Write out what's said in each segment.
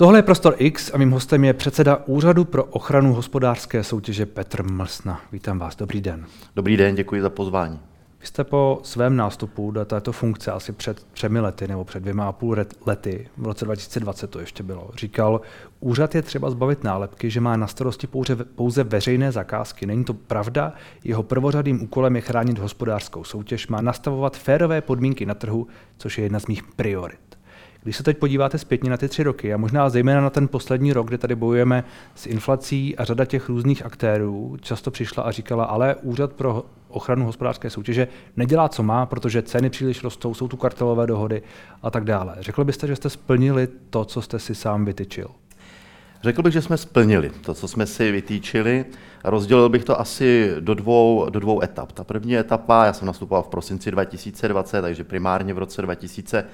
Tohle je Prostor X a mým hostem je předseda Úřadu pro ochranu hospodářské soutěže Petr Mlsna. Vítám vás, dobrý den. Dobrý den, děkuji za pozvání. Vy jste po svém nástupu do této funkce asi před třemi lety nebo před dvěma a půl lety, v roce 2020 to ještě bylo, říkal, úřad je třeba zbavit nálepky, že má na starosti pouze, pouze veřejné zakázky. Není to pravda, jeho prvořadým úkolem je chránit hospodářskou soutěž, má nastavovat férové podmínky na trhu, což je jedna z mých priorit. Když se teď podíváte zpětně na ty tři roky a možná zejména na ten poslední rok, kde tady bojujeme s inflací a řada těch různých aktérů často přišla a říkala, ale úřad pro ochranu hospodářské soutěže nedělá, co má, protože ceny příliš rostou, jsou tu kartelové dohody a tak dále. Řekl byste, že jste splnili to, co jste si sám vytyčil? Řekl bych, že jsme splnili to, co jsme si vytýčili. Rozdělil bych to asi do dvou, do dvou etap. Ta první etapa, já jsem nastupoval v prosinci 2020, takže primárně v roce 2000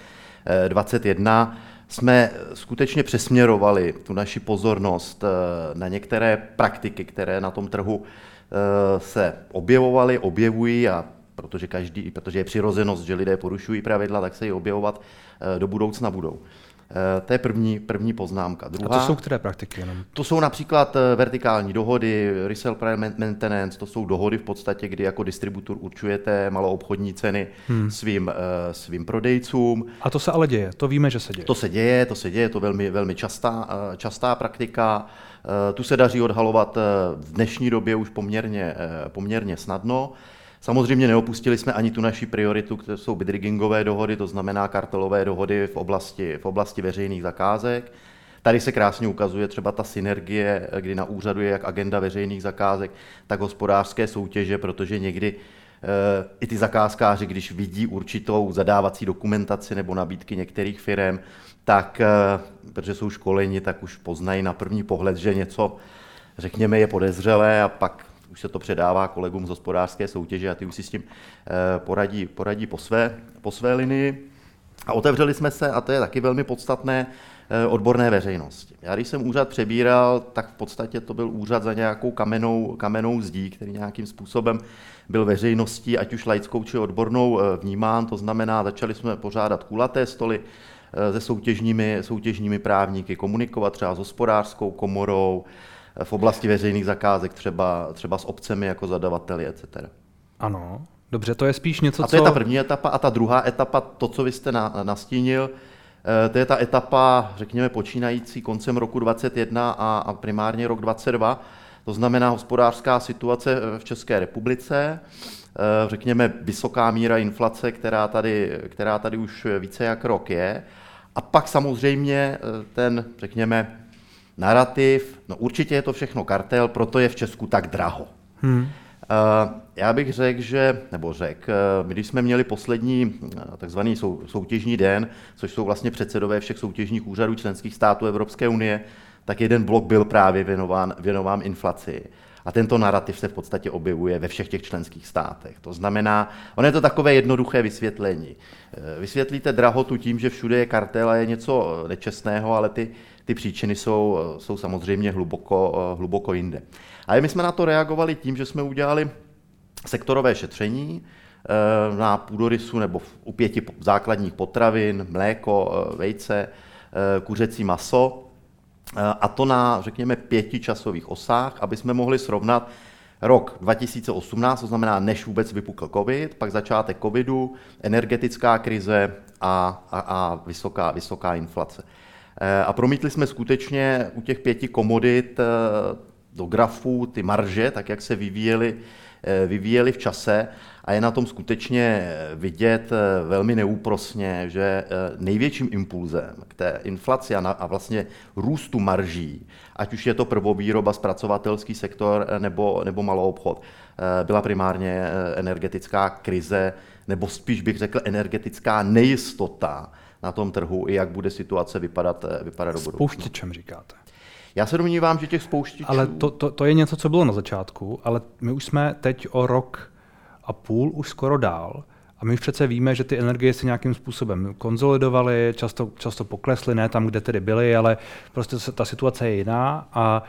21 jsme skutečně přesměrovali tu naši pozornost eh, na některé praktiky, které na tom trhu eh, se objevovaly, objevují a protože, každý, protože je přirozenost, že lidé porušují pravidla, tak se i objevovat eh, do budoucna budou. Eh, to je první, první poznámka. Druhá, A to jsou které praktiky? Jenom? To jsou například eh, vertikální dohody, resale price maintenance, to jsou dohody v podstatě, kdy jako distributor určujete maloobchodní ceny hmm. svým, eh, svým prodejcům. A to se ale děje, to víme, že se děje. To se děje, to se děje, to velmi, velmi častá, častá praktika. Tu se daří odhalovat v dnešní době už poměrně, poměrně snadno. Samozřejmě neopustili jsme ani tu naši prioritu, které jsou bidriggingové dohody, to znamená kartelové dohody v oblasti, v oblasti veřejných zakázek. Tady se krásně ukazuje třeba ta synergie, kdy na úřadu je jak agenda veřejných zakázek, tak hospodářské soutěže, protože někdy e, i ty zakázkáři, když vidí určitou zadávací dokumentaci nebo nabídky některých firm, tak, e, protože jsou školeni, tak už poznají na první pohled, že něco, řekněme, je podezřelé a pak už se to předává kolegům z hospodářské soutěže a ty už si s tím eh, poradí, poradí po, své, po své linii. A otevřeli jsme se, a to je taky velmi podstatné, eh, odborné veřejnosti. Já když jsem úřad přebíral, tak v podstatě to byl úřad za nějakou kamenou, kamenou zdí, který nějakým způsobem byl veřejností, ať už laickou či odbornou, eh, vnímán. To znamená, začali jsme pořádat kulaté stoly se soutěžními, soutěžními právníky, komunikovat třeba s hospodářskou komorou, v oblasti veřejných zakázek, třeba, třeba s obcemi jako zadavateli, etc. Ano, dobře, to je spíš něco, A to co... je ta první etapa. A ta druhá etapa, to, co vy jste na, nastínil, eh, to je ta etapa, řekněme, počínající koncem roku 2021 a, a primárně rok 2022. To znamená hospodářská situace v České republice, eh, řekněme vysoká míra inflace, která tady, která tady už více jak rok je. A pak samozřejmě eh, ten, řekněme, narrativ, no určitě je to všechno kartel, proto je v Česku tak draho. Hmm. Uh, já bych řekl, že, nebo řekl, uh, když jsme měli poslední uh, takzvaný sou, soutěžní den, což jsou vlastně předsedové všech soutěžních úřadů členských států Evropské unie, tak jeden blok byl právě věnován, věnován inflaci. A tento narrativ se v podstatě objevuje ve všech těch členských státech. To znamená, ono je to takové jednoduché vysvětlení. Vysvětlíte drahotu tím, že všude je kartel a je něco nečestného, ale ty ty příčiny jsou, jsou samozřejmě hluboko, hluboko jinde. Ale my jsme na to reagovali tím, že jsme udělali sektorové šetření eh, na půdorysu nebo u pěti základních potravin, mléko, eh, vejce, eh, kuřecí maso, a to na, řekněme, pěti časových osách, aby jsme mohli srovnat rok 2018, to znamená, než vůbec vypukl COVID, pak začátek COVIDu, energetická krize a, a, a vysoká, vysoká inflace. Eh, a promítli jsme skutečně u těch pěti komodit eh, do grafů ty marže, tak jak se vyvíjely, eh, vyvíjely v čase. A je na tom skutečně vidět velmi neúprosně, že největším impulzem k té inflaci a, a vlastně růstu marží, ať už je to prvovýroba, zpracovatelský sektor nebo, nebo malou obchod, byla primárně energetická krize, nebo spíš bych řekl energetická nejistota, na tom trhu i jak bude situace vypadat, eh, vypadat do budoucna. Spouštěčem říkáte. Já se domnívám, že těch spouštěčů... Ale to, to, to je něco, co bylo na začátku, ale my už jsme teď o rok a půl už skoro dál. A my přece víme, že ty energie se nějakým způsobem konzolidovaly, často, často poklesly, ne tam, kde tedy byly, ale prostě ta situace je jiná. A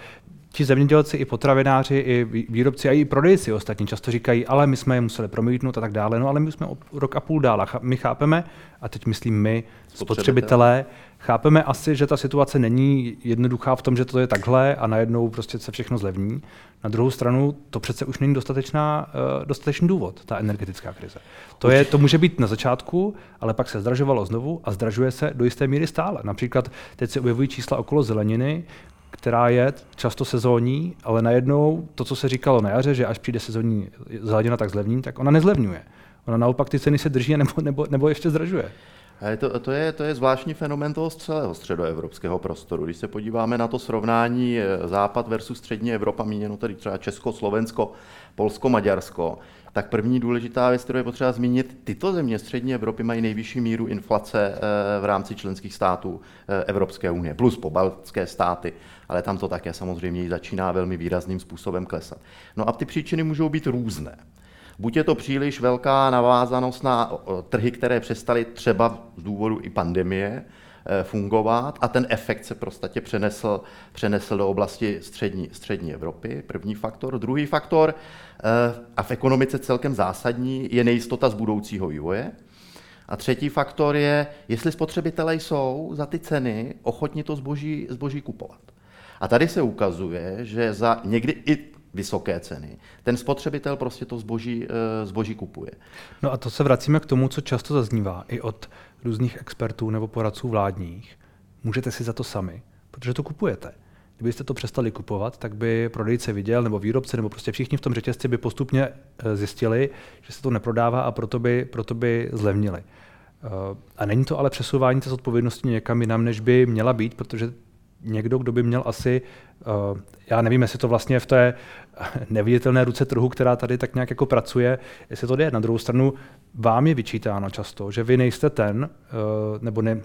ti zemědělci, i potravináři, i výrobci a i prodejci ostatní často říkají, ale my jsme je museli promítnout a tak dále, no ale my jsme rok a půl dál a my chápeme, a teď myslím my, spotřebitelé, chápeme asi, že ta situace není jednoduchá v tom, že to je takhle a najednou prostě se všechno zlevní. Na druhou stranu to přece už není dostatečná, uh, dostatečný důvod, ta energetická krize. To, je, to může být na začátku, ale pak se zdražovalo znovu a zdražuje se do jisté míry stále. Například teď se objevují čísla okolo zeleniny, která je často sezónní, ale najednou to, co se říkalo na jaře, že až přijde sezónní zelenina, tak zlevní, tak ona nezlevňuje. Ona naopak ty ceny se drží nebo, nebo, nebo ještě zdražuje. To, to, je, to je zvláštní fenomen toho celého středoevropského prostoru. Když se podíváme na to srovnání eh, západ versus střední Evropa, míněno tedy třeba Česko, Slovensko, Polsko, Maďarsko, tak první důležitá věc, kterou je potřeba zmínit, tyto země střední Evropy mají nejvyšší míru inflace eh, v rámci členských států eh, Evropské unie, plus pobaltské státy, ale tam to také samozřejmě začíná velmi výrazným způsobem klesat. No a ty příčiny můžou být různé. Buď je to příliš velká navázanost na trhy, které přestaly třeba z důvodu i pandemie fungovat a ten efekt se prostě přenesl, přenesl do oblasti střední, střední Evropy, první faktor. Druhý faktor, eh, a v ekonomice celkem zásadní, je nejistota z budoucího vývoje. A třetí faktor je, jestli spotřebitelé jsou za ty ceny ochotni to zboží, zboží kupovat. A tady se ukazuje, že za někdy i vysoké ceny. Ten spotřebitel prostě to zboží, eh, zboží kupuje. No a to se vracíme k tomu, co často zaznívá i od různých expertů nebo poradců vládních. Můžete si za to sami, protože to kupujete. Kdybyste to přestali kupovat, tak by prodejce viděl, nebo výrobce, nebo prostě všichni v tom řetězci by postupně eh, zjistili, že se to neprodává a proto by, proto by zlevnili. Eh, a není to ale přesouvání té zodpovědnosti někam jinam, než by měla být, protože někdo, kdo by měl asi, uh, já nevím, jestli to vlastně v té neviditelné ruce trhu, která tady tak nějak jako pracuje, jestli to jde. Na druhou stranu vám je vyčítáno často, že vy nejste ten, uh, nebo ne,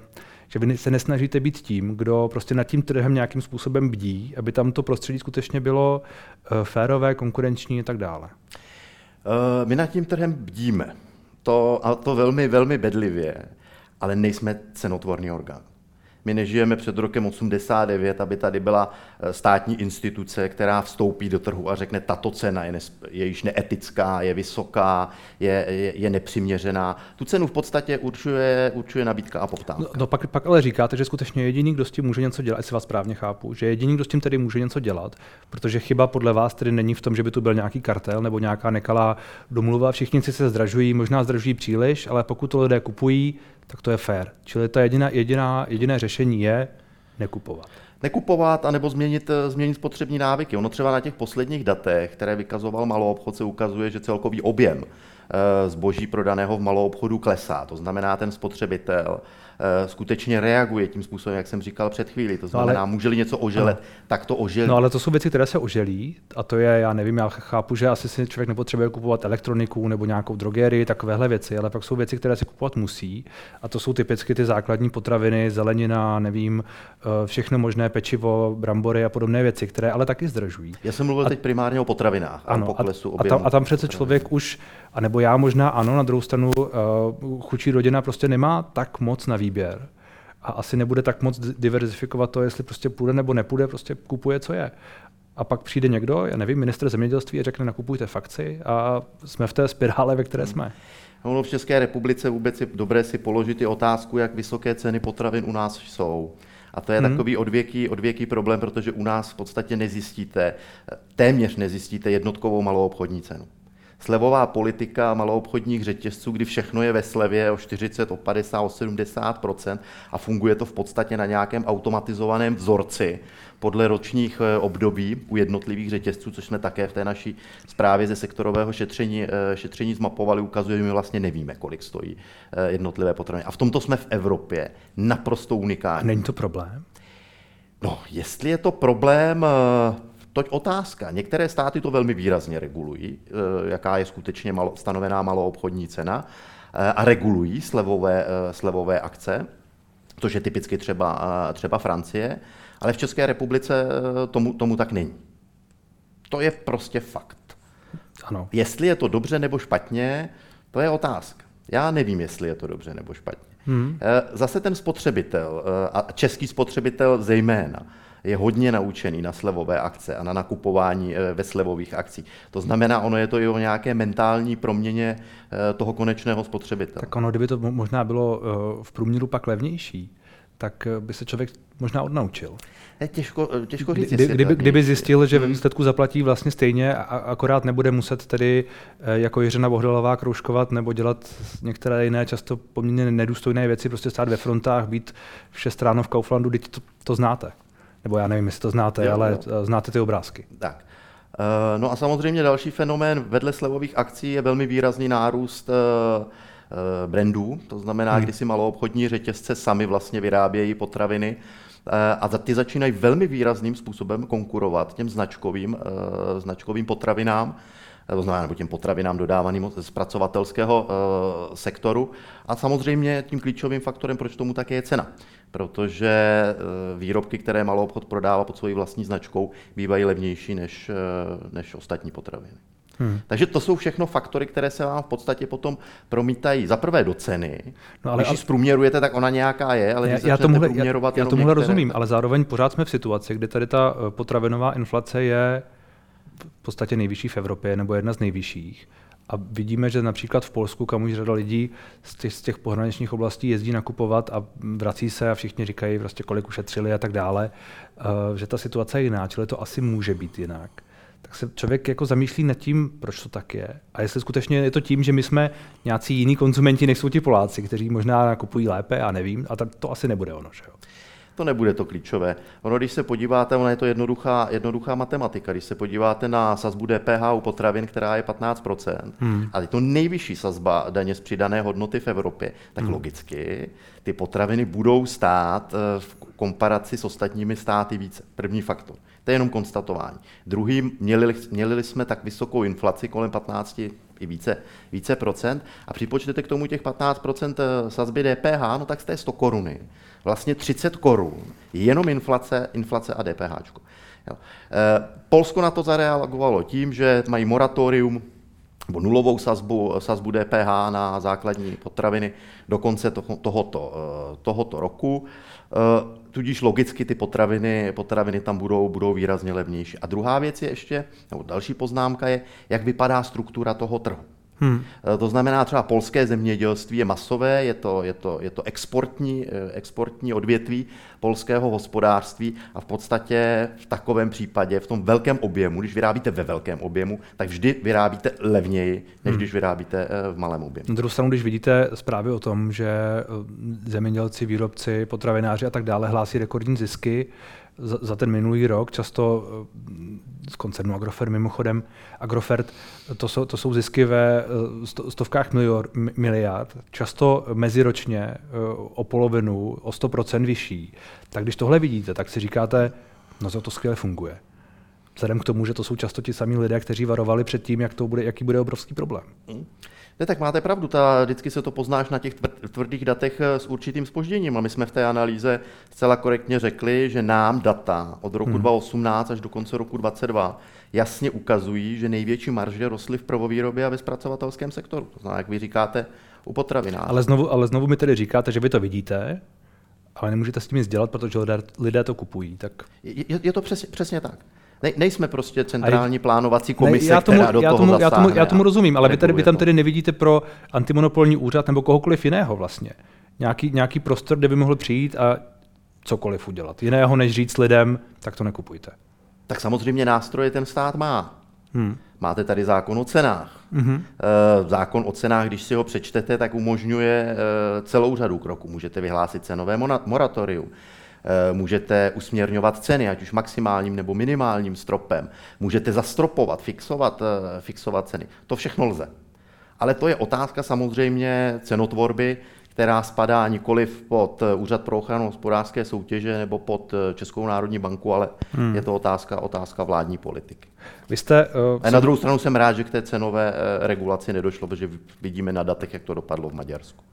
že vy se nesnažíte být tím, kdo prostě nad tím trhem nějakým způsobem bdí, aby tam to prostředí skutečně bylo uh, férové, konkurenční a tak dále. My nad tím trhem bdíme. To, a to velmi, velmi bedlivě, ale nejsme cenotvorný orgán. My nežijeme před rokem 89, aby tady byla eh, státní instituce, která vstoupí do trhu a řekne, tato cena je, nes, je již neetická, je vysoká, je, je, je nepřiměřená. Tu cenu v podstatě určuje, určuje nabídka a poptávka. No, no pak, pak ale říkáte, že skutečně jediný, kdo s tím může něco dělat, jestli vás správně chápu, že jediný, kdo s tím tedy může něco dělat, protože chyba podle vás tedy není v tom, že by tu byl nějaký kartel nebo nějaká nekalá domluva. Všichni si se zdražují, možná zdražují příliš, ale pokud to lidé kupují, tak to je fair. Čili ta jediná, jediná, jediné řešení je nekupovat. Nekupovat anebo změnit, změnit spotřební návyky. Ono třeba na těch posledních datech, které vykazoval malou obchod, se ukazuje, že celkový objem eh, zboží prodaného v malou obchodu klesá. To znamená, ten spotřebitel Eh, skutečně reaguje tím způsobem, jak jsem říkal před chvíli. To znamená, no ale, může něco oželet, no. tak to oželí. No ale to jsou věci, které se oželí a to je, já nevím, já chápu, že asi si člověk nepotřebuje kupovat elektroniku nebo nějakou drogerii, takovéhle věci, ale pak jsou věci, které si kupovat musí a to jsou typicky ty základní potraviny, zelenina, nevím, eh, všechno možné pečivo, brambory a podobné věci, které ale taky zdržují. Já jsem mluvil a, teď primárně o potravinách ano, a poklesu a, a, tam, a tam přece člověk už, anebo já možná ano, na druhou stranu uh, chučí rodina prostě nemá tak moc na výběr a asi nebude tak moc diverzifikovat to, jestli prostě půjde nebo nepůjde, prostě kupuje, co je. A pak přijde někdo, já nevím, minister zemědělství a řekne, nakupujte fakci a jsme v té spirále, ve které jsme. No, v České republice vůbec je dobré si položit i otázku, jak vysoké ceny potravin u nás jsou. A to je hmm. takový odvěký, odvěký problém, protože u nás v podstatě nezjistíte, téměř nezjistíte jednotkovou malou obchodní cenu slevová politika maloobchodních řetězců, kdy všechno je ve slevě o 40, o 50, o 70 a funguje to v podstatě na nějakém automatizovaném vzorci podle ročních eh, období u jednotlivých řetězců, což jsme také v té naší zprávě ze sektorového šetření, eh, šetření zmapovali, ukazuje, že my vlastně nevíme, kolik stojí eh, jednotlivé potraviny. A v tomto jsme v Evropě naprosto unikátní. Není to problém? No, jestli je to problém, Toť otázka. Některé státy to velmi výrazně regulují, eh, jaká je skutečně malo, stanovená maloobchodní cena eh, a regulují slevové, eh, slevové akce, což je typicky třeba, třeba Francie, ale v České republice tomu, tomu tak není. To je prostě fakt. Ano. Jestli je to dobře nebo špatně, to je otázka. Já nevím, jestli je to dobře nebo špatně. Hmm. Zase ten spotřebitel, a český spotřebitel zejména, je hodně naučený na slevové akce a na nakupování eh, ve slevových akcích. To znamená, ono je to i o nějaké mentální proměně eh, toho konečného spotřebitele. Tak ono, kdyby to možná bylo v průměru pak levnější, tak by se člověk možná odnaučil. Je těžko, těžko říct, Kdy, kdyby, kdyby zjistil, že ve hmm. výsledku zaplatí vlastně stejně, a akorát nebude muset tedy jako Jiřina Bohdalová kroužkovat nebo dělat některé jiné často poměrně nedůstojné věci, prostě stát ve frontách, být v 6 ráno v Kauflandu, teď to, to znáte. Nebo já nevím, jestli to znáte, jo, ale jo. znáte ty obrázky. Tak. Eh, no a samozřejmě další fenomén vedle slevových akcí je velmi výrazný nárůst eh, eh, brandů, to znamená, hmm. kdy si maloobchodní řetězce sami vlastně vyrábějí potraviny a ty začínají velmi výrazným způsobem konkurovat těm značkovým, značkovým potravinám, to znamená nebo těm potravinám dodávaným z zpracovatelského sektoru. A samozřejmě tím klíčovým faktorem, proč tomu také je cena protože eh, výrobky, které malou obchod prodává pod svojí vlastní značkou, bývají levnější než, eh, než ostatní potraviny. Hmm. Takže to jsou všechno faktory, které se vám v podstatě potom promítají za prvé do ceny. No, ale, Když ji zprůměrujete, tak ona nějaká je, ale já, já tomuhle, já, já tomuhle některé... rozumím, ale zároveň pořád jsme v situaci, kdy tady ta eh, potravinová inflace je v podstatě nejvyšší v Evropě, nebo jedna z nejvyšších. A vidíme, že například v Polsku, kam už řada lidí z těch, z těch pohraničních oblastí jezdí nakupovat a vrací se a všichni říkají, prostě kolik ušetřili a tak dále, uh, že ta situace je jiná, čili to asi může být jinak. Tak se člověk jako zamýšlí nad tím, proč to tak je. A jestli skutečně je to tím, že my jsme nějací jiní konzumenti, než jsou ti Poláci, kteří možná nakupují lépe, a nevím, a tak to asi nebude ono. Že jo? To nebude to klíčové. Ono, když se podíváte, ono je to jednoduchá, jednoduchá matematika, když se podíváte na sazbu DPH u potravin, která je 15%, hmm. a je to nejvyšší sazba daně z přidané hodnoty v Evropě, tak hmm. logicky ty potraviny budou stát eh, v komparaci s ostatními státy více. První faktor. To je jenom konstatování. Druhý, měli, měli jsme tak vysokou inflaci kolem 15 i více, více procent a připočtete k tomu těch 15 procent eh, sazby DPH, no tak jste 100 koruny vlastně 30 korun, jenom inflace, inflace a DPH. Jo. E, Polsko na to zareagovalo tím, že mají moratorium nebo nulovou sazbu, sazbu DPH na základní potraviny do konce toho, tohoto, eh, tohoto roku. Tudíž logicky ty potraviny, potraviny tam budou, budou výrazně levnější. A druhá věc je ještě, nebo další poznámka je, jak vypadá struktura toho trhu. Hmm. Eh, to znamená, třeba polské zemědělství je masové, je to, je to, je to exportní, eh, exportní odvětví polského hospodářství a v podstatě v takovém případě, v tom velkém objemu, když vyrábíte ve velkém objemu, tak vždy vyrábíte levněji, než hmm. když vyrábíte eh, v malém objemu. Na druhou stranu, když vidíte zprávy o tom, že zemědělci, výrobci, potravináři a tak dále hlásí rekordní zisky, za, za ten minulý rok, často eh, z koncernu Agrofert mimochodem, Agrofert, to jsou, to jsou zisky ve eh, stovkách milior, miliard, často meziročně eh, o polovinu, o 100% vyšší. Tak když tohle vidíte, tak si říkáte, no to, to skvěle funguje. Vzhledem k tomu, že to jsou často ti samí lidé, kteří varovali před tím, jak to bude, jaký bude obrovský problém. Hmm. Ne, tak máte pravdu, ta, vždycky se to poznáš na těch tvrdých datech eh, s určitým spožděním a my jsme v té analýze zcela korektně řekli, že nám data od roku hmm. 2018 až do konce roku 2022 jasně ukazují, že největší marže rostly v prvovýrobě a ve zpracovatelském sektoru. To znamená, jak vy říkáte, u potravinářů. Ale znovu, ale znovu mi tedy říkáte, že vy to vidíte, ale nemůžete s tím nic dělat, protože lidé to kupují. Tak... Je, je to přesně, přesně tak. Ne, nejsme prostě centrální plánovací komise, ne, já tomu, která do já toho tomu, já tomu, já tomu rozumím, ale vy, tady, vy tam tedy nevidíte pro antimonopolní úřad nebo kohokoliv jiného vlastně. Nějaký, nějaký prostor, kde by mohl přijít a cokoliv udělat. Jiného, než říct lidem, tak to nekupujte. Tak samozřejmě nástroje ten stát má. Hmm. Máte tady zákon o cenách. Mm-hmm. Zákon o cenách, když si ho přečtete, tak umožňuje eh, celou řadu kroků. Můžete vyhlásit cenové moratorium. Eh, můžete usměrňovat ceny, ať už maximálním nebo minimálním stropem, můžete zastropovat, fixovat, eh, fixovat ceny. To všechno lze. Ale to je otázka samozřejmě cenotvorby, která spadá nikoli pod eh, Úřad pro ochranu hospodářské soutěže nebo pod Českou národní banku, ale hmm. je to otázka, otázka vládní politiky. Vy jste, uh, A na druhou stranu jsem rád, že k té cenové regulaci nedošlo, protože vidíme na datech, jak to dopadlo v Maďarsku.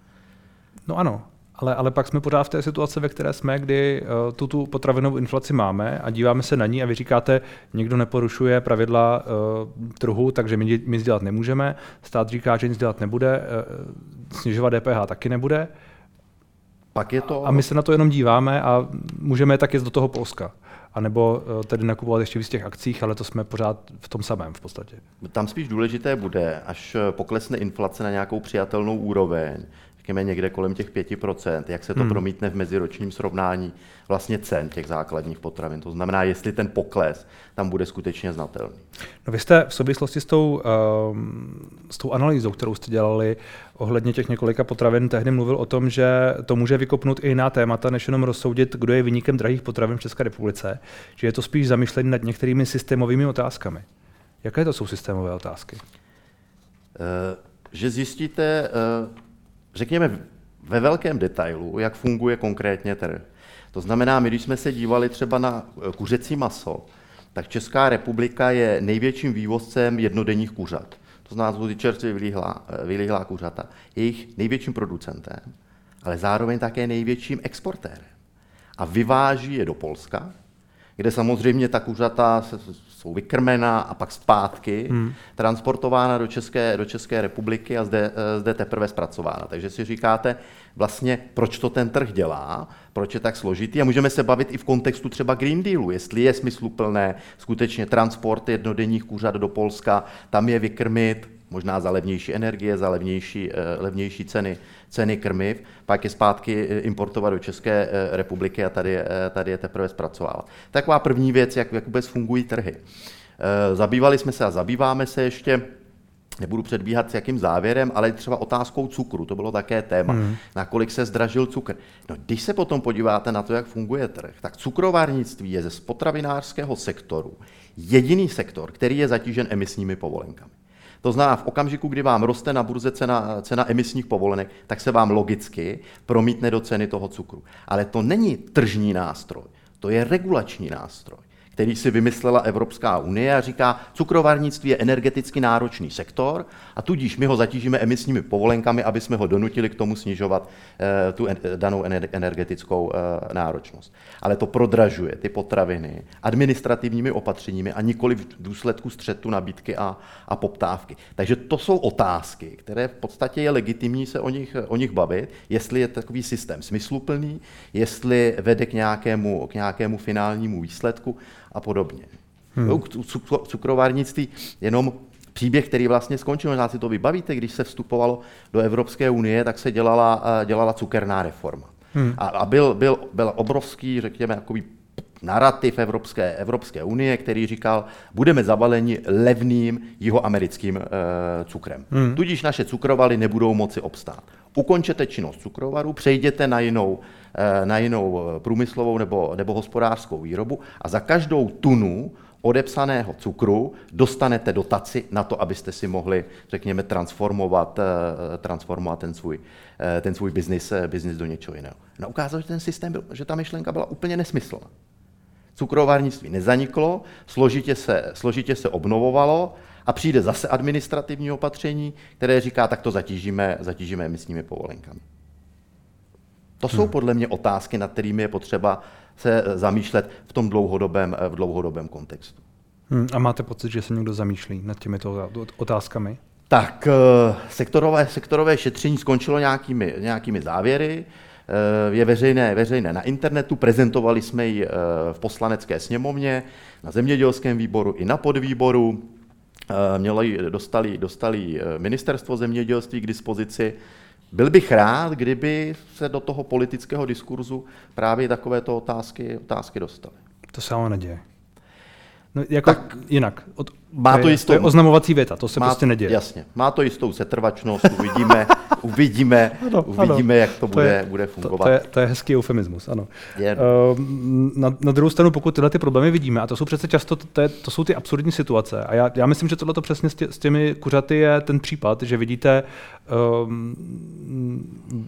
No ano, ale, ale pak jsme pořád v té situaci, ve které jsme, kdy uh, tu, tu potravinovou inflaci máme a díváme se na ní a vy říkáte, někdo neporušuje pravidla uh, trhu, takže my nic dělat nemůžeme. Stát říká, že nic dělat nebude, uh, snižovat DPH taky nebude. Pak je to... A my se na to jenom díváme a můžeme tak jít do toho Polska. anebo eh, tedy nakupovat ještě víc těch akcích, ale to jsme pořád v tom samém v podstatě. Tam spíš důležité bude, až poklesne inflace na nějakou přijatelnou úroveň, řekněme někde kolem těch 5%, jak se to hmm. promítne v meziročním srovnání vlastně cen těch základních potravin. To znamená, jestli ten pokles tam bude skutečně znatelný. No vy jste v souvislosti s tou, um, s tou analýzou, kterou jste dělali ohledně těch několika potravin, tehdy mluvil o tom, že to může vykopnout i jiná témata, než jenom rozsoudit, kdo je vyníkem drahých potravin v České republice, že je to spíš zamýšlení nad některými systémovými otázkami. Jaké to jsou systémové otázky? Uh, že zjistíte, uh, řekněme, ve velkém detailu, jak funguje konkrétně trh. To znamená, my když jsme se dívali třeba na eh, kuřecí maso, tak Česká republika je největším vývozcem jednodenních kuřat. To znamená, čerstvě vylíhlá, eh, vylíhlá kuřata. Je jejich největším producentem, ale zároveň také největším exportérem. A vyváží je do Polska, kde samozřejmě ta kuřata jsou vykrmena a pak zpátky hmm. transportována do České, do České republiky a zde, eh, zde teprve zpracována. Takže si říkáte, vlastně proč to ten trh dělá, proč je tak složitý a můžeme se bavit i v kontextu třeba Green Dealu, jestli je smysluplné skutečně transport jednodenních kuřat do Polska, tam je vykrmit, možná za levnější energie, za levnější, eh, levnější ceny, ceny krmiv, pak je zpátky eh, importovat do České eh, republiky a tady, tady je teprve zpracovávat. Taková první věc, jak, jak vůbec fungují trhy. Zabývali jsme se a zabýváme se ještě Nebudu předbíhat s jakým závěrem, ale třeba otázkou cukru, to bylo také téma, hmm. nakolik se zdražil cukr. No, když se potom podíváte na to, jak funguje trh, tak cukrovárnictví je ze spotravinářského sektoru jediný sektor, který je zatížen emisními povolenkami. To znamená, v okamžiku, kdy vám roste na burze cena, cena emisních povolenek, tak se vám logicky promítne do ceny toho cukru. Ale to není tržní nástroj, to je regulační nástroj který si vymyslela Evropská unie a říká, cukrovarnictví je energeticky náročný sektor a tudíž my ho zatížíme emisními povolenkami, aby jsme ho donutili k tomu snižovat eh, tu danou energetickou eh, náročnost. Ale to prodražuje ty potraviny administrativními opatřeními a nikoli v důsledku střetu nabídky a, a poptávky. Takže to jsou otázky, které v podstatě je legitimní se o nich, o nich bavit, jestli je takový systém smysluplný, jestli vede k nějakému, k nějakému finálnímu výsledku a podobně. Hmm. cukrovárnictví jenom příběh, který vlastně skončil, možná si to vybavíte, když se vstupovalo do Evropské unie, tak se dělala, eh, dělala cukerná reforma. Hmm. A, a byl, byl, byl obrovský, řekněme, jakoby narrativ Evropské, Evropské unie, který říkal, budeme zavaleni levným jihoamerickým e, cukrem. Hmm. Tudíž naše cukrovaly nebudou moci obstát. Ukončete činnost cukrovaru, přejděte na jinou, e, na jinou průmyslovou nebo, nebo hospodářskou výrobu a za každou tunu odepsaného cukru dostanete dotaci na to, abyste si mohli, řekněme, transformovat, transformovat ten svůj, ten svůj biznis, biznis do něčeho jiného. No ukázalo, že ten systém byl, že ta myšlenka byla úplně nesmyslná. Cukrovárnictví nezaniklo, složitě se, složitě se obnovovalo a přijde zase administrativní opatření, které říká, tak to zatížíme, zatížíme emisními povolenkami. To jsou hmm. podle mě otázky, nad kterými je potřeba se zamýšlet v tom dlouhodobém, v dlouhodobém kontextu. Hmm. A máte pocit, že se někdo zamýšlí nad těmito otázkami? Tak eh, sektorové, sektorové šetření skončilo nějakými, nějakými závěry. Eh, je veřejné, veřejné na internetu, prezentovali jsme ji eh, v poslanecké sněmovně, na zemědělském výboru i na podvýboru. Eh, mělo ji, dostali, dostali ministerstvo zemědělství k dispozici. Byl bych rád, kdyby se do toho politického diskurzu právě takovéto otázky, otázky dostaly. To se ale neděje. No, jako tak, jinak. Od, má to, je, jistou, to je oznamovací věta, to se má, prostě neděje. Jasně, má to jistou setrvačnost, uvidíme, uvidíme, ano, uvidíme ano. jak to, to bude, je, bude fungovat. To, to, je, to je hezký eufemismus, ano. Je. Uh, na, na druhou stranu, pokud tyhle ty problémy vidíme, a to jsou přece často, to, je, to jsou ty absurdní situace, a já, já myslím, že tohle to přesně s, tě, s těmi kuřaty je ten případ, že vidíte um,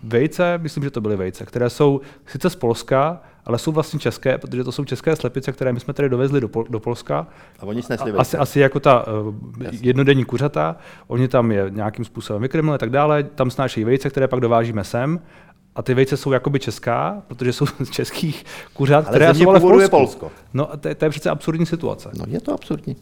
vejce, myslím, že to byly vejce, které jsou sice z Polska, ale jsou vlastně české, protože to jsou české slepice, které my jsme tady dovezli do, Pol- do Polska. A oni snesli asi, asi jako ta uh, jednodenní kuřata, oni tam je nějakým způsobem vykrmili a tak dále, tam snášejí vejce, které pak dovážíme sem a ty vejce jsou jakoby česká, protože jsou z českých kuřat, ale které jsou ale v Polsku. Polsko. No to, to je přece absurdní situace. No je to absurdní.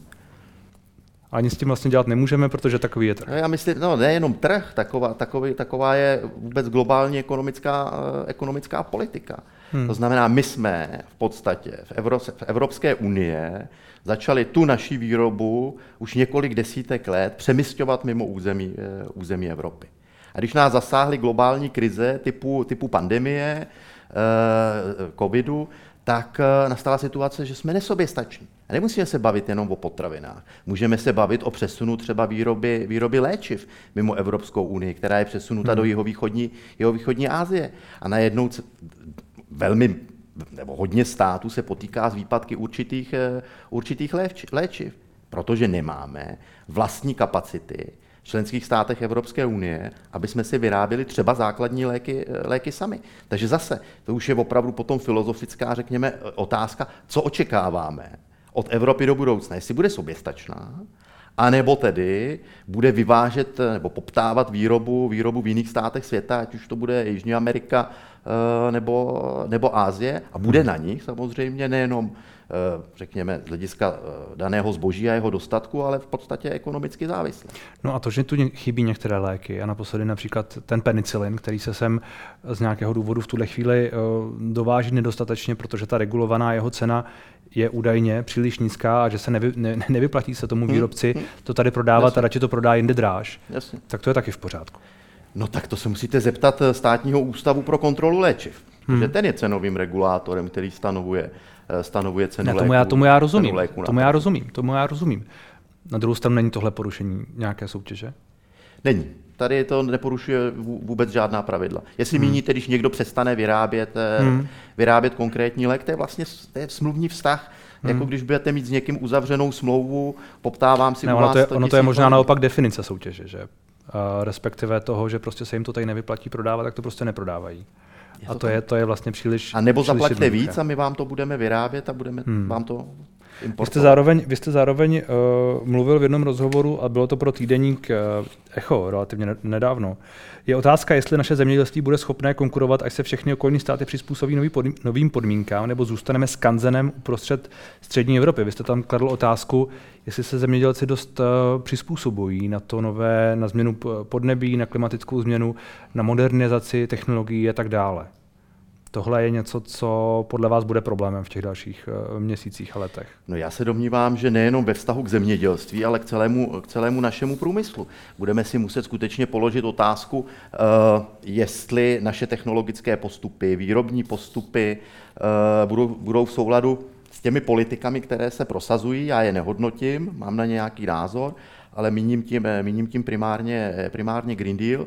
Ani s tím vlastně dělat nemůžeme, protože takový je trh. No, já myslím, no nejenom trh, taková, takový, taková je vůbec globální ekonomická, eh, ekonomická politika. Hmm. To znamená, my jsme v podstatě v, Evro- v Evropské unie začali tu naši výrobu už několik desítek let přemysťovat mimo území, eh, území Evropy. A když nás zasáhly globální krize typu, typu pandemie, eh, covidu, tak eh, nastala situace, že jsme nesoběstační. A nemusíme se bavit jenom o potravinách. Můžeme se bavit o přesunu třeba výroby, výroby léčiv mimo Evropskou unii, která je přesunuta hmm. do jihovýchodní, jihovýchodní Asie. A najednou velmi nebo hodně států se potýká s výpadky určitých, eh, určitých léčiv, protože nemáme vlastní kapacity v členských státech Evropské unie, aby jsme si vyráběli třeba základní léky, eh, léky sami. Takže zase, to už je opravdu potom filozofická, řekněme, otázka, co očekáváme od Evropy do budoucna. Jestli bude soběstačná, a nebo tedy bude vyvážet nebo poptávat výrobu, výrobu v jiných státech světa, ať už to bude Jižní Amerika eh, nebo, nebo Ázie, a bude na nich samozřejmě nejenom eh, řekněme, z hlediska eh, daného zboží a jeho dostatku, ale v podstatě ekonomicky závislé. No a to, že tu chybí některé léky, a naposledy například ten penicilin, který se sem z nějakého důvodu v tuhle chvíli dováží nedostatečně, protože ta regulovaná jeho cena je údajně příliš nízká a že se nevy, ne, nevyplatí se tomu hmm. výrobci hmm. to tady prodávat Jasně. a radši to prodá jinde dráž, Jasně. tak to je taky v pořádku. No tak to se musíte zeptat eh, státního ústavu pro kontrolu léčiv, hmm. protože ten je cenovým regulátorem, který stanovuje, eh, stanovuje cenu ne, tomu, léku, já, tomu já rozumím, tomu já rozumím, tomu já rozumím. Na druhou stranu není tohle porušení nějaké soutěže? Není. Tady to neporušuje vůbec žádná pravidla. Jestli hmm. míníte, když někdo přestane vyrábět, eh, hmm. vyrábět konkrétní lék, to je vlastně to je smluvní vztah, Hmm. Jako když budete mít s někým uzavřenou smlouvu, poptávám si ne, ono to je, ono to je možná naopak definice soutěže, že? Uh, respektive toho, že prostě se jim to tady nevyplatí prodávat, tak to prostě neprodávají. Je to a to je, to je vlastně příliš. A nebo zaplatíte víc a my vám to budeme vyrábět a budeme hmm. vám to vy jste zároveň, vy jste zároveň uh, mluvil v jednom rozhovoru, a bylo to pro týdeník uh, Echo relativně nedávno. Je otázka, jestli naše zemědělství bude schopné konkurovat, až se všechny okolní státy přizpůsobí nový pod, novým podmínkám, nebo zůstaneme skanzenem uprostřed střední Evropy. Vy jste tam kladl otázku, jestli se zemědělci dost uh, přizpůsobují na to nové, na změnu podnebí, na klimatickou změnu, na modernizaci technologií a tak dále. Tohle je něco, co podle vás bude problémem v těch dalších uh, měsících a letech? No já se domnívám, že nejenom ve vztahu k zemědělství, ale k celému, k celému našemu průmyslu. Budeme si muset skutečně položit otázku, uh, jestli naše technologické postupy, výrobní postupy uh, budou, budou v souladu s těmi politikami, které se prosazují. Já je nehodnotím, mám na ně nějaký názor, ale míním tím, míním tím primárně, primárně Green Deal.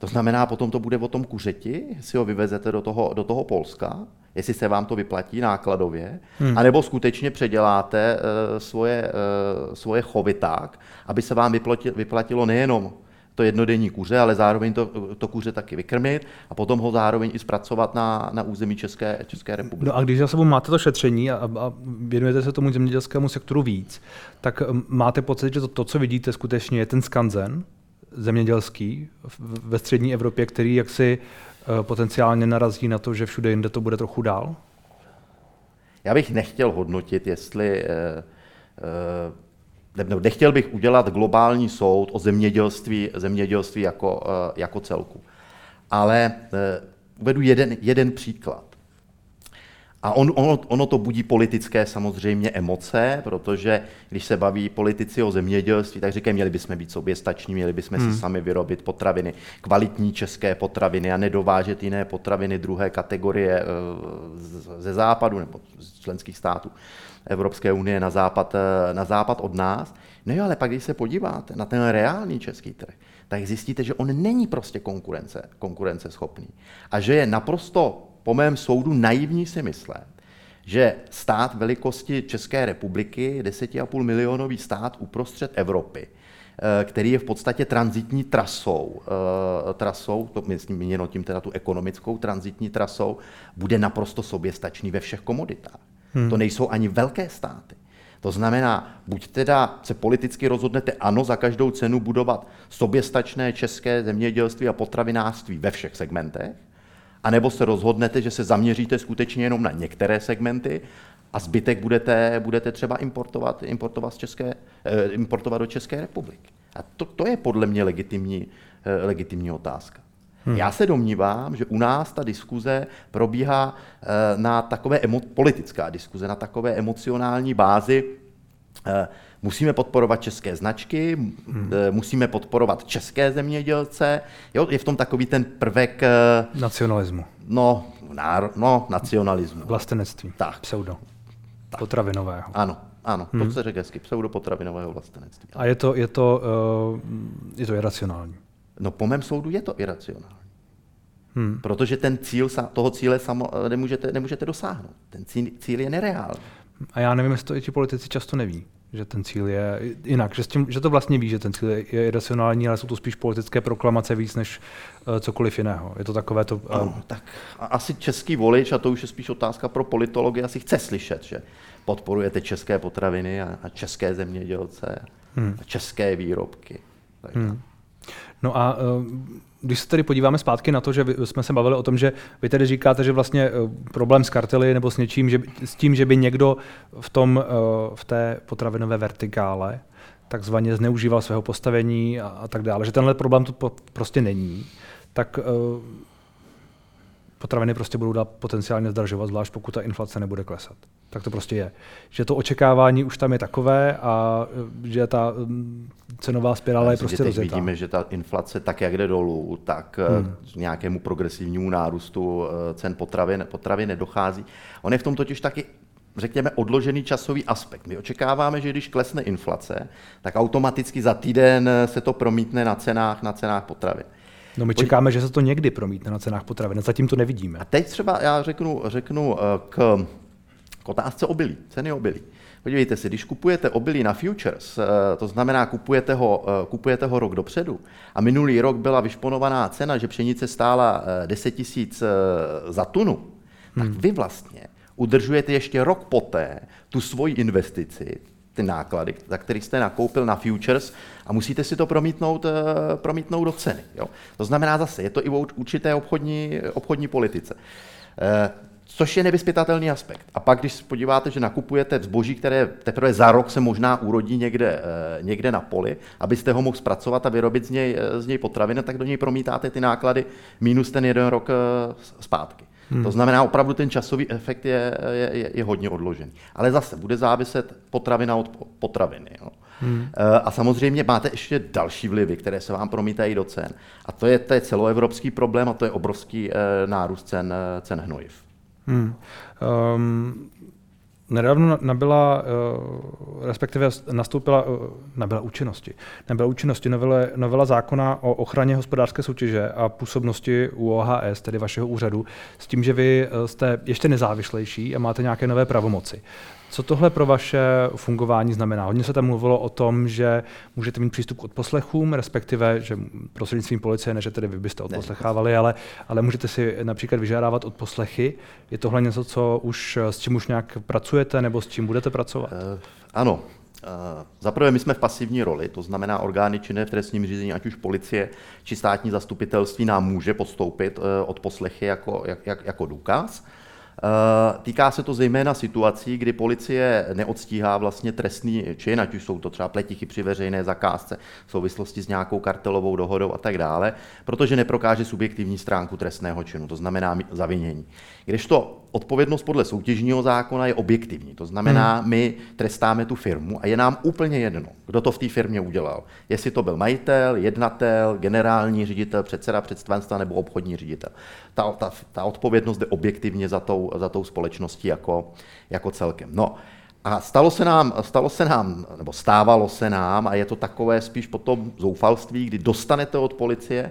To znamená, potom to bude o tom kuřeti, jestli ho vyvezete do toho, do toho Polska, jestli se vám to vyplatí nákladově, hmm. anebo skutečně předěláte uh, svoje, uh, svoje chovy tak, aby se vám vyplatilo, vyplatilo nejenom to jednodenní kuře, ale zároveň to, to kuře taky vykrmit a potom ho zároveň i zpracovat na, na území České, České republiky. No a když za sebou máte to šetření a, a věnujete se tomu zemědělskému sektoru víc, tak máte pocit, že to, to co vidíte, skutečně je ten skanzen, zemědělský ve střední Evropě, který jaksi eh, potenciálně narazí na to, že všude jinde to bude trochu dál? Já bych nechtěl hodnotit, jestli eh, eh, nebo nechtěl bych udělat globální soud o zemědělství, zemědělství jako, jako celku. Ale uvedu jeden, jeden příklad. A on, ono, ono to budí politické samozřejmě emoce, protože když se baví politici o zemědělství, tak říkají, měli bychom být soběstační, měli bychom hmm. si sami vyrobit potraviny, kvalitní české potraviny a nedovážet jiné potraviny druhé kategorie eh, ze západu nebo z členských států Evropské unie na západ, eh, na západ od nás. No jo, ale pak když se podíváte na ten reálný český trh, tak zjistíte, že on není prostě konkurence, konkurenceschopný. A že je naprosto po mém soudu naivní si myslet, že stát velikosti České republiky, 10,5 milionový stát uprostřed Evropy, eh, který je v podstatě transitní trasou, eh, trasou, to měno tím teda tu ekonomickou transitní trasou, bude naprosto soběstačný ve všech komoditách. Hmm. To nejsou ani velké státy. To znamená, buď teda se politicky rozhodnete ano za každou cenu budovat soběstačné české zemědělství a potravinářství ve všech segmentech, a nebo se rozhodnete, že se zaměříte skutečně jenom na některé segmenty a zbytek budete, budete třeba importovat, importovat, z České, eh, importovat do České republiky. A to, to je podle mě legitimní, eh, legitimní otázka. Hmm. Já se domnívám, že u nás ta diskuze probíhá eh, na takové emo- politická diskuze, na takové emocionální bázi. Eh, musíme podporovat české značky, hmm. musíme podporovat české zemědělce. Jo, je v tom takový ten prvek... Nacionalismu. No, náro, no nacionalismu. Vlastenectví. Tak. Pseudo. Tak. Potravinového. Ano, ano, hmm. to se řekl hezky, pseudopotravinového vlastenectví. A je to, je to, uh, je to iracionální? No po mém soudu je to iracionální. Hmm. Protože ten cíl, toho cíle samo, eh, nemůžete, nemůžete dosáhnout. Ten cíl, cíl je nereálný. A já nevím, jestli to i ti politici často neví, že ten cíl je jinak, že, s tím, že to vlastně ví, že ten cíl je, iracionální, ale jsou to spíš politické proklamace víc než uh, cokoliv jiného. Je to takové to... Uh... Ano, tak asi český volič, a to už je spíš otázka pro politology, asi chce slyšet, že podporujete české potraviny a, a české zemědělce hmm. a české výrobky. Hmm. No a uh, když se tedy podíváme zpátky na to, že jsme se bavili o tom, že vy tedy říkáte, že vlastně problém s kartely nebo s něčím, že, s tím, že by někdo v, tom, v té potravinové vertikále takzvaně zneužíval svého postavení a, a tak dále, že tenhle problém tu prostě není, tak potraviny prostě budou dát potenciálně zdražovat, zvlášť pokud ta inflace nebude klesat. Tak to prostě je. Že to očekávání už tam je takové a e, že ta cenová spirála je prostě rozjetá. vidíme, že ta inflace tak, jak jde dolů, tak e, hmm. nějakému progresivnímu nárůstu e, cen potravin, potravin nedochází. On je v tom totiž taky řekněme, odložený časový aspekt. My očekáváme, že když klesne inflace, tak automaticky za týden se to promítne na cenách, na cenách potravin. No my čekáme, že se to někdy promítne na cenách potravin, zatím to nevidíme. A teď třeba já řeknu, řeknu eh, k, k otázce obilí, ceny obilí. Podívejte se, když kupujete obilí na futures, eh, to znamená, kupujete ho, eh, kupujete ho rok dopředu a minulý rok byla vyšponovaná cena, že pšenice stála 10 tisíc za tunu, tak hmm. vy vlastně udržujete ještě rok poté tu svoji investici, ty náklady, za který jste nakoupil na futures a musíte si to promítnout, eh, promítnout do ceny. Jo? To znamená zase, je to i o určité obchodní, obchodní politice. Eh, což je nevyspětatelný aspekt. A pak, když se podíváte, že nakupujete zboží, které teprve za rok se možná urodí někde, eh, někde na poli, abyste ho mohl zpracovat a vyrobit z něj, z něj potraviny, tak do něj promítáte ty náklady minus ten jeden rok zpátky. Hmm. To znamená, opravdu ten časový efekt je, je, je hodně odložený. Ale zase bude záviset potravina od potraviny. Jo. Hmm. Eh, a samozřejmě máte ještě další vlivy, které se vám promítají do cen. A to je, to je celoevropský problém a to je obrovský eh, nárůst cen, eh, cen hnojiv. Hmm. Um, nedávno nabyla, respektive nastoupila, nabyla účinnosti. Nabyla účinnosti novela, novela zákona o ochraně hospodářské soutěže a působnosti UOHS, tedy vašeho úřadu, s tím, že vy jste ještě nezávislejší a máte nějaké nové pravomoci. Co tohle pro vaše fungování znamená? Hodně se tam mluvilo o tom, že můžete mít přístup k odposlechům, respektive, že prostřednictvím policie, ne že tedy vy byste odposlechávali, ale, ale můžete si například vyžádávat odposlechy. Je tohle něco, co už, s čím už nějak pracujete nebo s čím budete pracovat? Uh, ano, Uh, Zaprvé my jsme v pasivní roli, to znamená orgány činné v trestním řízení, ať už policie či státní zastupitelství nám může podstoupit uh, odposlechy jako, jak, jak, jako důkaz. Eh, týká se to zejména situací, kdy policie neodstíhá vlastně trestný čin, ať už jsou to třeba pletichy při veřejné zakázce v souvislosti s nějakou kartelovou dohodou a tak dále, protože neprokáže subjektivní stránku trestného činu, to znamená zavinění. Kdežto odpovědnost podle soutěžního zákona je objektivní. To znamená, hmm. my trestáme tu firmu a je nám úplně jedno, kdo to v té firmě udělal. Jestli to byl majitel, jednatel, generální ředitel, předseda představenstva nebo obchodní ředitel. Ta, ta, ta odpovědnost jde objektivně za tou, za tou společností jako, jako celkem. No, a stalo se, nám, stalo se nám, nebo stávalo se nám, a je to takové spíš potom zoufalství, kdy dostanete od policie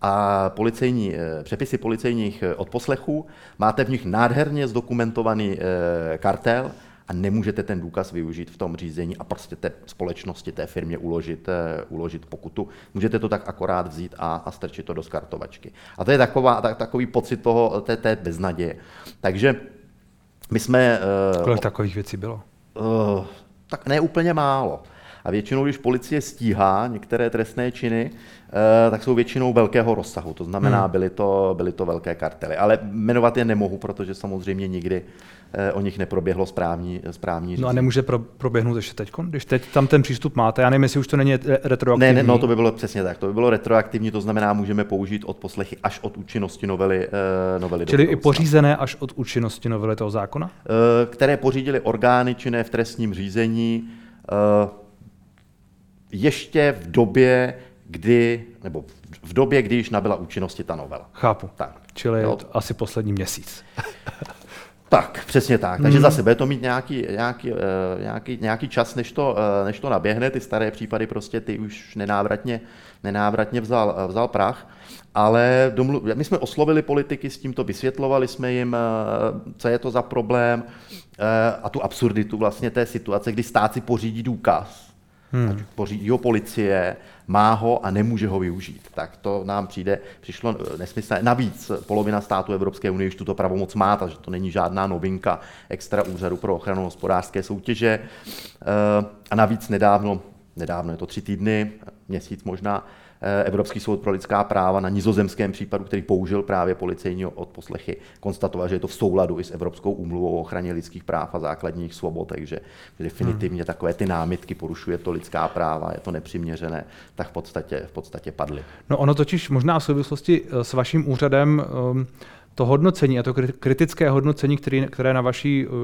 a policejní, eh, přepisy policejních eh, odposlechů, máte v nich nádherně zdokumentovaný eh, kartel a nemůžete ten důkaz využít v tom řízení a prostě té společnosti, té firmě uložit, uložit pokutu. Můžete to tak akorát vzít a, a strčit to do skartovačky. A to je taková, tak, takový pocit toho, té, té beznaděje. Takže my jsme... Kolik uh, takových věcí bylo? Uh, tak ne úplně málo. A většinou, když policie stíhá některé trestné činy, eh, tak jsou většinou velkého rozsahu. To znamená, hmm. byly, to, byly to velké kartely. Ale jmenovat je nemohu, protože samozřejmě nikdy eh, o nich neproběhlo správní, správní řízení. No a nemůže pro, proběhnout ještě teď, když teď tam ten přístup máte. Já nevím, jestli už to není retroaktivní. Ne, ne, no to by bylo přesně tak. To by bylo retroaktivní, to znamená, můžeme použít od poslechy až od účinnosti novely. novely Čili i pořízené až od účinnosti novely toho zákona? Které pořídili orgány činné v trestním řízení ještě v době, kdy, nebo v době, kdy již nabyla účinnosti ta novela. Chápu. Tak. Čili jo. asi poslední měsíc. Tak, přesně tak. Takže mm. zase bude to mít nějaký, nějaký, uh, nějaký, nějaký čas, než to, uh, než to naběhne. Ty staré případy prostě ty už nenávratně, nenávratně vzal, uh, vzal prach. Ale domlu, my jsme oslovili politiky s tímto, vysvětlovali jsme jim, co je to za problém a tu absurditu vlastně té situace, kdy stát si pořídí důkaz hmm. pořídí ho policie, má ho a nemůže ho využít. Tak to nám přijde, přišlo eh, nesmyslné. Navíc polovina států Evropské unie už tuto pravomoc má, takže to není žádná novinka extra úřadu pro ochranu hospodářské soutěže. Eh, a navíc nedávno, nedávno je to tři týdny, měsíc možná, Eh, Evropský soud pro lidská práva na nizozemském případu, který použil právě policejní odposlechy, konstatoval, že je to v souladu i s Evropskou úmluvou o ochraně lidských práv a základních svobod, takže definitivně hmm. takové ty námitky porušuje to lidská práva, je to nepřiměřené, tak v podstatě, v podstatě padly. No ono totiž možná v souvislosti eh, s vaším úřadem um to hodnocení a to kritické hodnocení, který, které na vaší uh,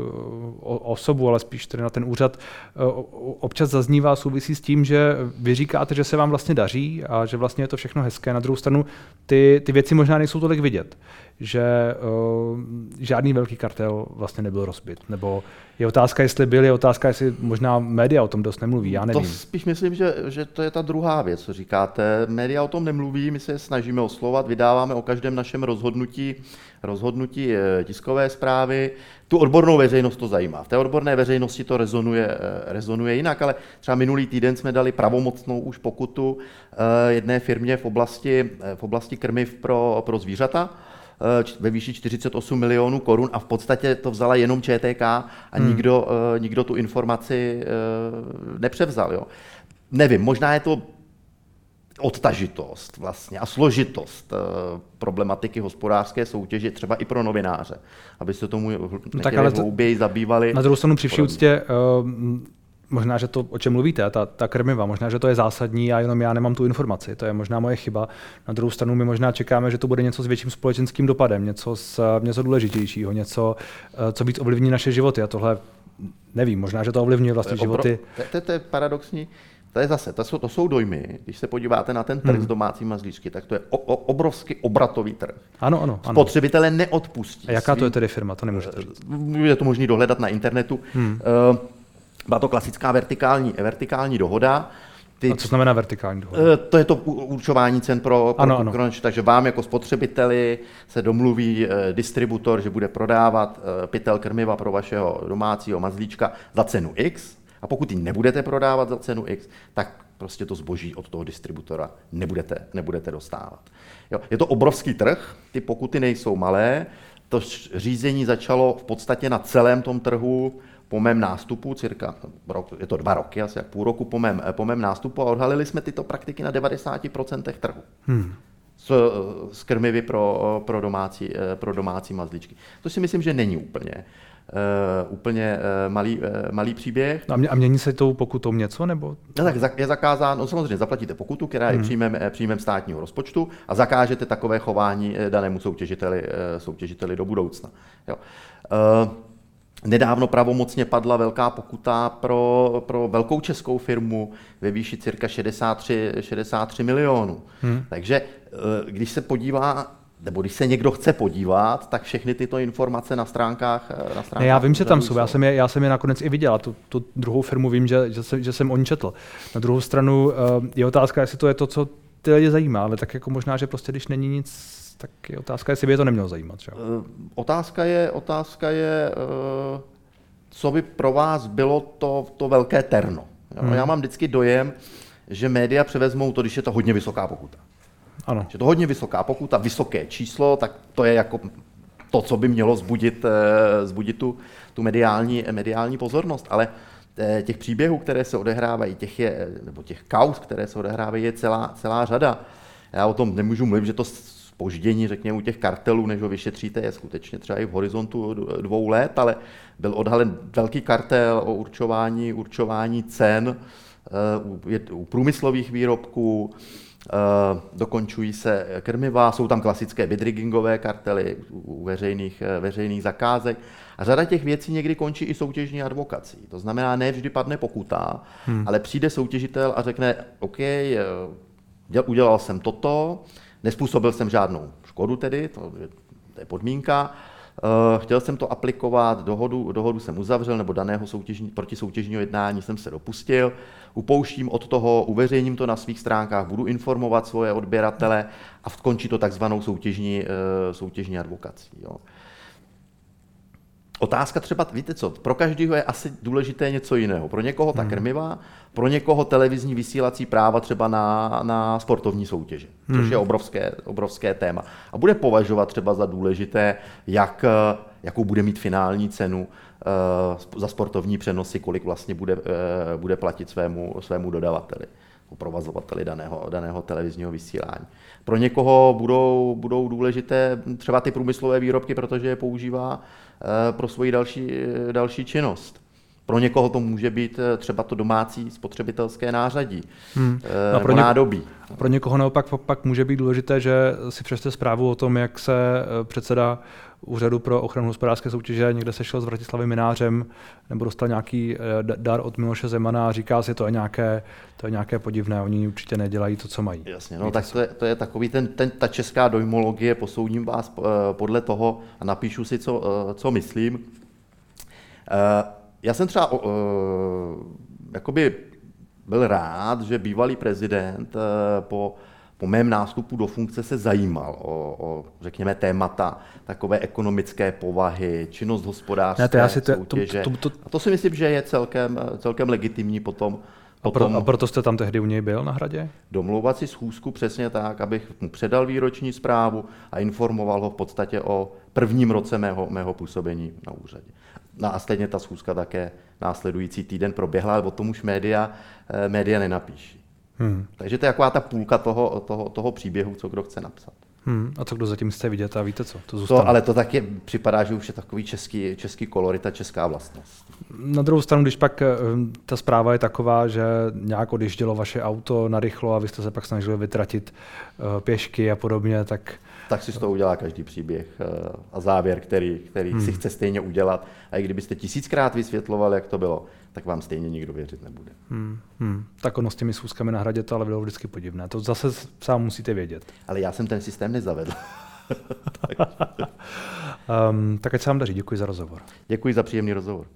osobu, ale spíš tedy na ten úřad, uh, občas zaznívá, souvisí s tím, že vy říkáte, že se vám vlastně daří a že vlastně je to všechno hezké. Na druhou stranu ty, ty věci možná nejsou tolik vidět že uh, žádný velký kartel vlastně nebyl rozbit. Nebo je otázka, jestli byl, je otázka, jestli možná média o tom dost nemluví, já nevím. To spíš myslím, že, že to je ta druhá věc, co říkáte. Média o tom nemluví, my se snažíme oslovat, vydáváme o každém našem rozhodnutí, rozhodnutí eh, tiskové zprávy. Tu odbornou veřejnost to zajímá. V té odborné veřejnosti to rezonuje, eh, rezonuje jinak, ale třeba minulý týden jsme dali pravomocnou už pokutu jedné firmě v oblasti, v oblasti krmiv pro, pro zvířata, ve výši 48 milionů korun a v podstatě to vzala jenom ČTK a hmm. nikdo, eh, nikdo tu informaci eh, nepřevzal. Jo. Nevím, možná je to odtažitost vlastně a složitost problematiky hospodářské soutěže třeba i pro novináře, aby se tomu no, tak ale to, hlouběji zabývali. Na druhou stranu při vší úctě možná, že to, o čem mluvíte, ta, ta krmiva, možná, že to je zásadní a jenom já nemám tu informaci. To je možná moje chyba. Na druhou stranu my možná čekáme, že to bude něco s větším společenským dopadem, něco, s, něco důležitějšího, něco, eh, co víc ovlivní naše životy. A tohle nevím, možná, že to ovlivňuje vlastně to životy. To, to, to je paradoxní. To je zase, to jsou, to jsou dojmy. Když se podíváte na ten trh hmm. s domácí mazlíčky, tak to je o, o, obrovský obratový trh. Ano, ano. ano. Spotřebitele neodpustí. A jaká to je tedy firma? To nemůžete říct. Je to možné dohledat na internetu. Hmm. Uh, byla to klasická vertikální, vertikální dohoda. Ty, A co znamená vertikální dohoda? Eh, to je to určování cen pro, pro ano, ano. Takže vám jako spotřebiteli se domluví eh, distributor, že bude prodávat eh, pytel krmiva pro vašeho domácího mazlíčka za cenu X a pokud ji nebudete prodávat za cenu X, tak prostě to zboží od toho distributora nebudete, nebudete dostávat. Jo, je to obrovský trh, ty pokuty nejsou malé, to řízení začalo v podstatě na celém tom trhu po mém nástupu, cirka, je to dva roky, asi jak půl roku po mém, po mém nástupu a odhalili jsme tyto praktiky na 90% trhu. Hmm. S, s krmivy pro, pro, domácí, pro domácí mazličky. To si myslím, že není úplně, Uh, úplně uh, malý, uh, malý příběh. No a mění se tou pokutou něco? Nebo? No, tak je zakázán, no samozřejmě zaplatíte pokutu, která je hmm. příjmem, příjmem státního rozpočtu a zakážete takové chování danému soutěžiteli, soutěžiteli do budoucna. Jo. Uh, Nedávno pravomocně padla velká pokuta pro, pro velkou českou firmu ve výši cirka 63, 63 milionů. Hmm. Takže eh, když se podívá nebo když se někdo chce podívat, tak všechny tyto informace na stránkách. Eh, na stránkách ne, já vím, že tam jsou. Já jsem, je, já jsem je nakonec i viděl. Tu, tu druhou firmu vím, že, že, jsem, že jsem o ní četl. Na druhou stranu eh, je otázka, jestli to je to, co ty lidi zajímá, ale tak jako možná, že prostě když není nic tak je otázka, jestli by je to nemělo zajímat. Třeba. Otázka je, otázka je co by pro vás bylo to, to velké terno. Hmm. Já mám vždycky dojem, že média převezmou to, když je to hodně vysoká pokuta. Ano. Že to hodně vysoká pokuta, vysoké číslo, tak to je jako to, co by mělo zbudit, eh, zbudit tu, tu mediální, mediální pozornost. Ale těch příběhů, které se odehrávají, těch je, nebo těch kaus, které se odehrávají, je celá, celá řada. Já o tom nemůžu mluvit, že to spoždění, řekněme, u těch kartelů, než ho vyšetříte, je skutečně třeba i v horizontu dvou let, ale byl odhalen velký kartel o určování, určování cen uh, u, u průmyslových výrobků, uh, dokončují se krmiva, jsou tam klasické bidriggingové kartely u veřejných, uh, veřejných zakázek a řada těch věcí někdy končí i soutěžní advokací. To znamená, ne vždy padne pokuta, hmm. ale přijde soutěžitel a řekne, OK, udělal jsem toto, Nespůsobil jsem žádnou škodu tedy, to je, to je podmínka. Eh, chtěl jsem to aplikovat, dohodu, dohodu jsem uzavřel, nebo daného soutěžní, soutěžního jednání jsem se dopustil. Upouštím od toho, uveřejním to na svých stránkách, budu informovat svoje odběratele a skončí to takzvanou soutěžní, eh, soutěžní advokací. Jo. Otázka třeba, víte co, pro každého je asi důležité něco jiného. Pro někoho ta hmm. krmiva, pro někoho televizní vysílací práva třeba na, na sportovní soutěže, což hmm. je obrovské, obrovské téma. A bude považovat třeba za důležité, jak, jakou bude mít finální cenu uh, za sportovní přenosy, kolik vlastně bude, uh, bude platit svému, svému dodavateli provazovateli daného, daného televizního vysílání. Pro někoho budou, budou důležité třeba ty průmyslové výrobky, protože je používá eh, pro svoji další, další činnost. Pro někoho to může být eh, třeba to domácí spotřebitelské nářadí hmm. Eh, a pro něk- nádobí. Pro někoho naopak pak může být důležité, že si přečte zprávu o tom, jak se předseda Úřadu pro ochranu hospodářské soutěže někde sešel s Vratislavem Minářem nebo dostal nějaký dar od Miloše Zemana a říká si, to je nějaké, to je nějaké podivné, oni určitě nedělají to, co mají. Jasně, no Víte tak to je, to je takový ten, ten, ta česká dojmologie, posoudím vás podle toho a napíšu si, co, co myslím. Já jsem třeba uh, jakoby byl rád, že bývalý prezident uh, po, po mém nástupu do funkce se zajímal o, o řekněme, témata takové ekonomické povahy, činnost hospodářské, ne, to já si to, soutěže. To, to, to, a to si myslím, že je celkem, celkem legitimní potom a, pro, a proto jste tam tehdy u něj byl na hradě? Domlouvat si schůzku přesně tak, abych mu předal výroční zprávu a informoval ho v podstatě o prvním roce mého, mého působení na úřadě. No a stejně ta schůzka také následující týden proběhla, ale o tom už média, eh, média nenapíší. Hmm. Takže to je taková ta půlka toho, toho, toho příběhu, co kdo chce napsat. Hmm. A co kdo zatím jste vidět a víte co? To, to ale to taky připadá, že už je takový český, český kolorita, česká vlastnost. Na druhou stranu, když pak eh, ta zpráva je taková, že nějak odjíždělo vaše auto narychlo a vy jste se pak snažili vytratit uh, pěšky a podobně, tak tak si z toho udělá každý příběh eh, a závěr, který, který hmm. si chce stejně udělat. A i kdybyste tisíckrát vysvětloval, jak to bylo, tak vám stejně nikdo věřit nebude. Hmm. Hmm. Tak ono s těmi schůzkami na hradě to ale bylo vždycky podivné. To zase sám musíte vědět. Ale já jsem ten systém nezavedl. um, tak ať se vám daří. Děkuji za rozhovor. Děkuji za příjemný rozhovor.